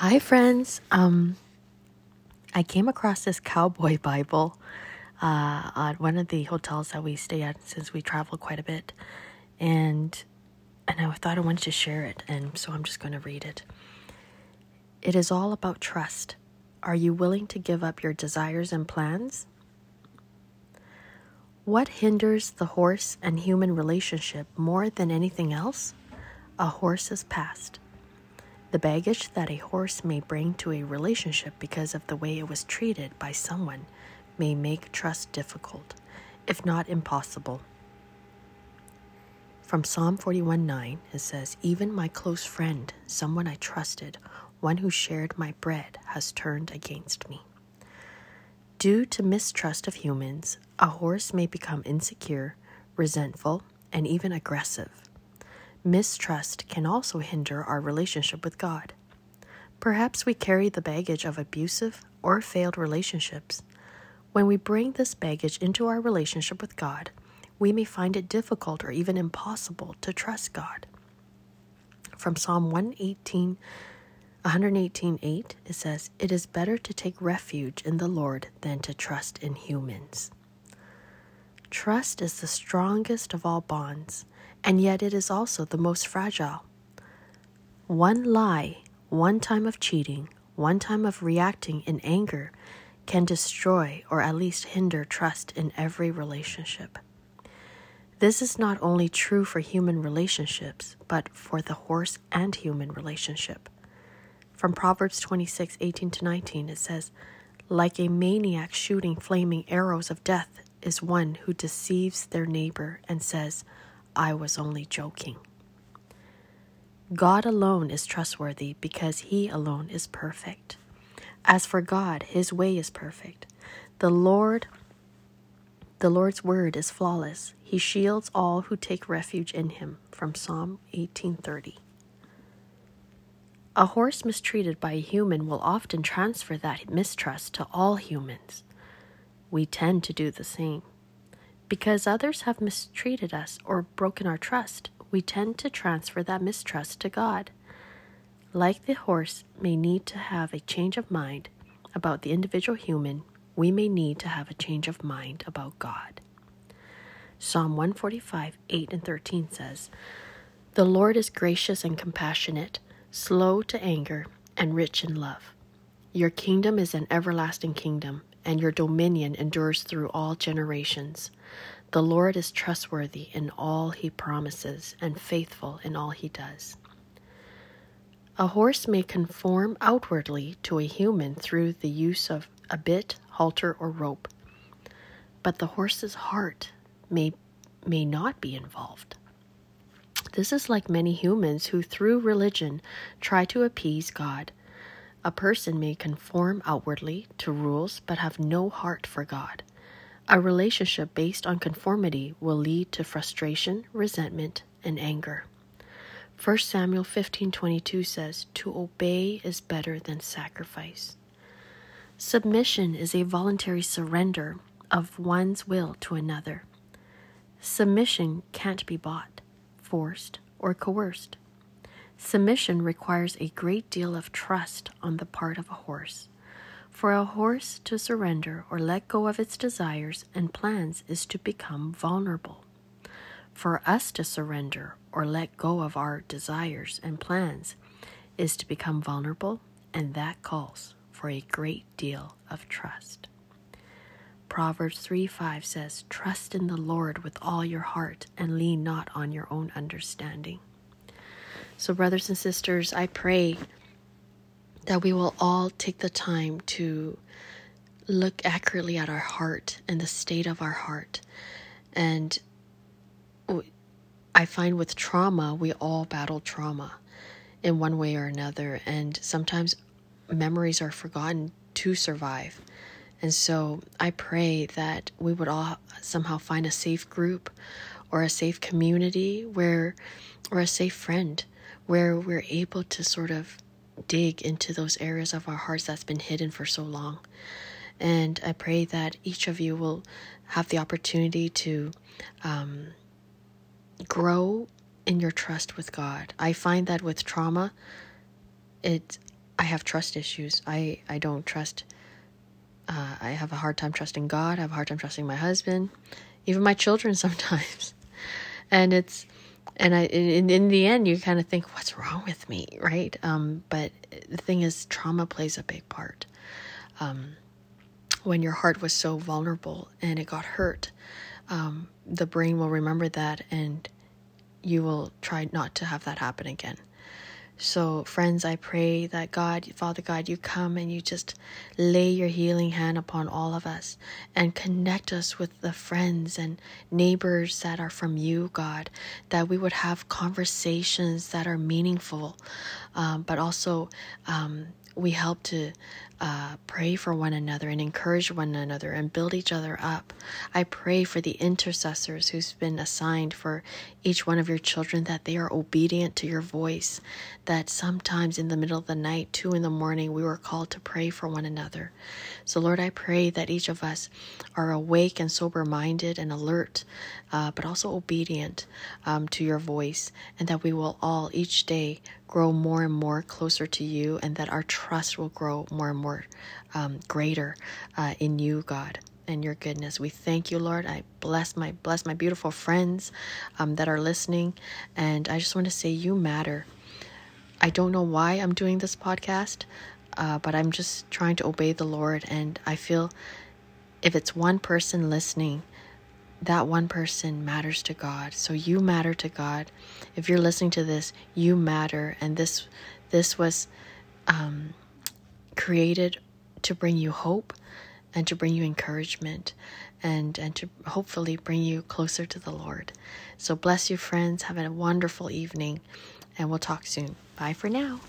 Hi, friends. Um, I came across this cowboy Bible uh, at one of the hotels that we stay at since we travel quite a bit, and and I thought I wanted to share it, and so I'm just going to read it. It is all about trust. Are you willing to give up your desires and plans? What hinders the horse and human relationship more than anything else? A horse's past. The baggage that a horse may bring to a relationship because of the way it was treated by someone may make trust difficult, if not impossible. From Psalm 41 9, it says, Even my close friend, someone I trusted, one who shared my bread, has turned against me. Due to mistrust of humans, a horse may become insecure, resentful, and even aggressive. Mistrust can also hinder our relationship with God. Perhaps we carry the baggage of abusive or failed relationships. When we bring this baggage into our relationship with God, we may find it difficult or even impossible to trust God. From Psalm 118, 118 8, it says, It is better to take refuge in the Lord than to trust in humans. Trust is the strongest of all bonds, and yet it is also the most fragile. One lie, one time of cheating, one time of reacting in anger can destroy or at least hinder trust in every relationship. This is not only true for human relationships, but for the horse and human relationship. From Proverbs 26 18 to 19, it says, Like a maniac shooting flaming arrows of death is one who deceives their neighbor and says, I was only joking. God alone is trustworthy because he alone is perfect. As for God, his way is perfect. The Lord the Lord's word is flawless. He shields all who take refuge in him. From Psalm 1830. A horse mistreated by a human will often transfer that mistrust to all humans. We tend to do the same. Because others have mistreated us or broken our trust, we tend to transfer that mistrust to God. Like the horse may need to have a change of mind about the individual human, we may need to have a change of mind about God. Psalm 145, 8 and 13 says, The Lord is gracious and compassionate, slow to anger, and rich in love. Your kingdom is an everlasting kingdom, and your dominion endures through all generations. The Lord is trustworthy in all he promises and faithful in all he does. A horse may conform outwardly to a human through the use of a bit, halter, or rope, but the horse's heart may, may not be involved. This is like many humans who, through religion, try to appease God. A person may conform outwardly to rules but have no heart for God. A relationship based on conformity will lead to frustration, resentment, and anger. 1 Samuel 15:22 says, "To obey is better than sacrifice." Submission is a voluntary surrender of one's will to another. Submission can't be bought, forced, or coerced. Submission requires a great deal of trust on the part of a horse. For a horse to surrender or let go of its desires and plans is to become vulnerable. For us to surrender or let go of our desires and plans is to become vulnerable, and that calls for a great deal of trust. Proverbs 3 5 says, Trust in the Lord with all your heart and lean not on your own understanding. So, brothers and sisters, I pray that we will all take the time to look accurately at our heart and the state of our heart. And I find with trauma, we all battle trauma in one way or another. And sometimes memories are forgotten to survive. And so I pray that we would all somehow find a safe group or a safe community where, or a safe friend where we're able to sort of dig into those areas of our hearts that's been hidden for so long. And I pray that each of you will have the opportunity to um, grow in your trust with God. I find that with trauma, it I have trust issues. I, I don't trust, uh, I have a hard time trusting God. I have a hard time trusting my husband, even my children sometimes. And it's, and I, in, in the end, you kind of think, what's wrong with me, right? Um, but the thing is, trauma plays a big part. Um, when your heart was so vulnerable and it got hurt, um, the brain will remember that and you will try not to have that happen again. So, friends, I pray that God, Father God, you come and you just lay your healing hand upon all of us and connect us with the friends and neighbors that are from you, God, that we would have conversations that are meaningful, um, but also um, we help to uh, pray for one another and encourage one another and build each other up. I pray for the intercessors who's been assigned for each one of your children that they are obedient to your voice. That sometimes in the middle of the night, two in the morning, we were called to pray for one another. So, Lord, I pray that each of us are awake and sober minded and alert, uh, but also obedient um, to your voice, and that we will all each day grow more and more closer to you, and that our trust will grow more and more um, greater uh, in you, God and your goodness. We thank you, Lord. I bless my bless my beautiful friends um, that are listening, and I just want to say you matter. I don't know why I'm doing this podcast, uh, but I'm just trying to obey the Lord, and I feel if it's one person listening, that one person matters to God. So you matter to God. If you're listening to this, you matter, and this this was um, created to bring you hope and to bring you encouragement and and to hopefully bring you closer to the Lord. So bless you friends, have a wonderful evening and we'll talk soon. Bye for now.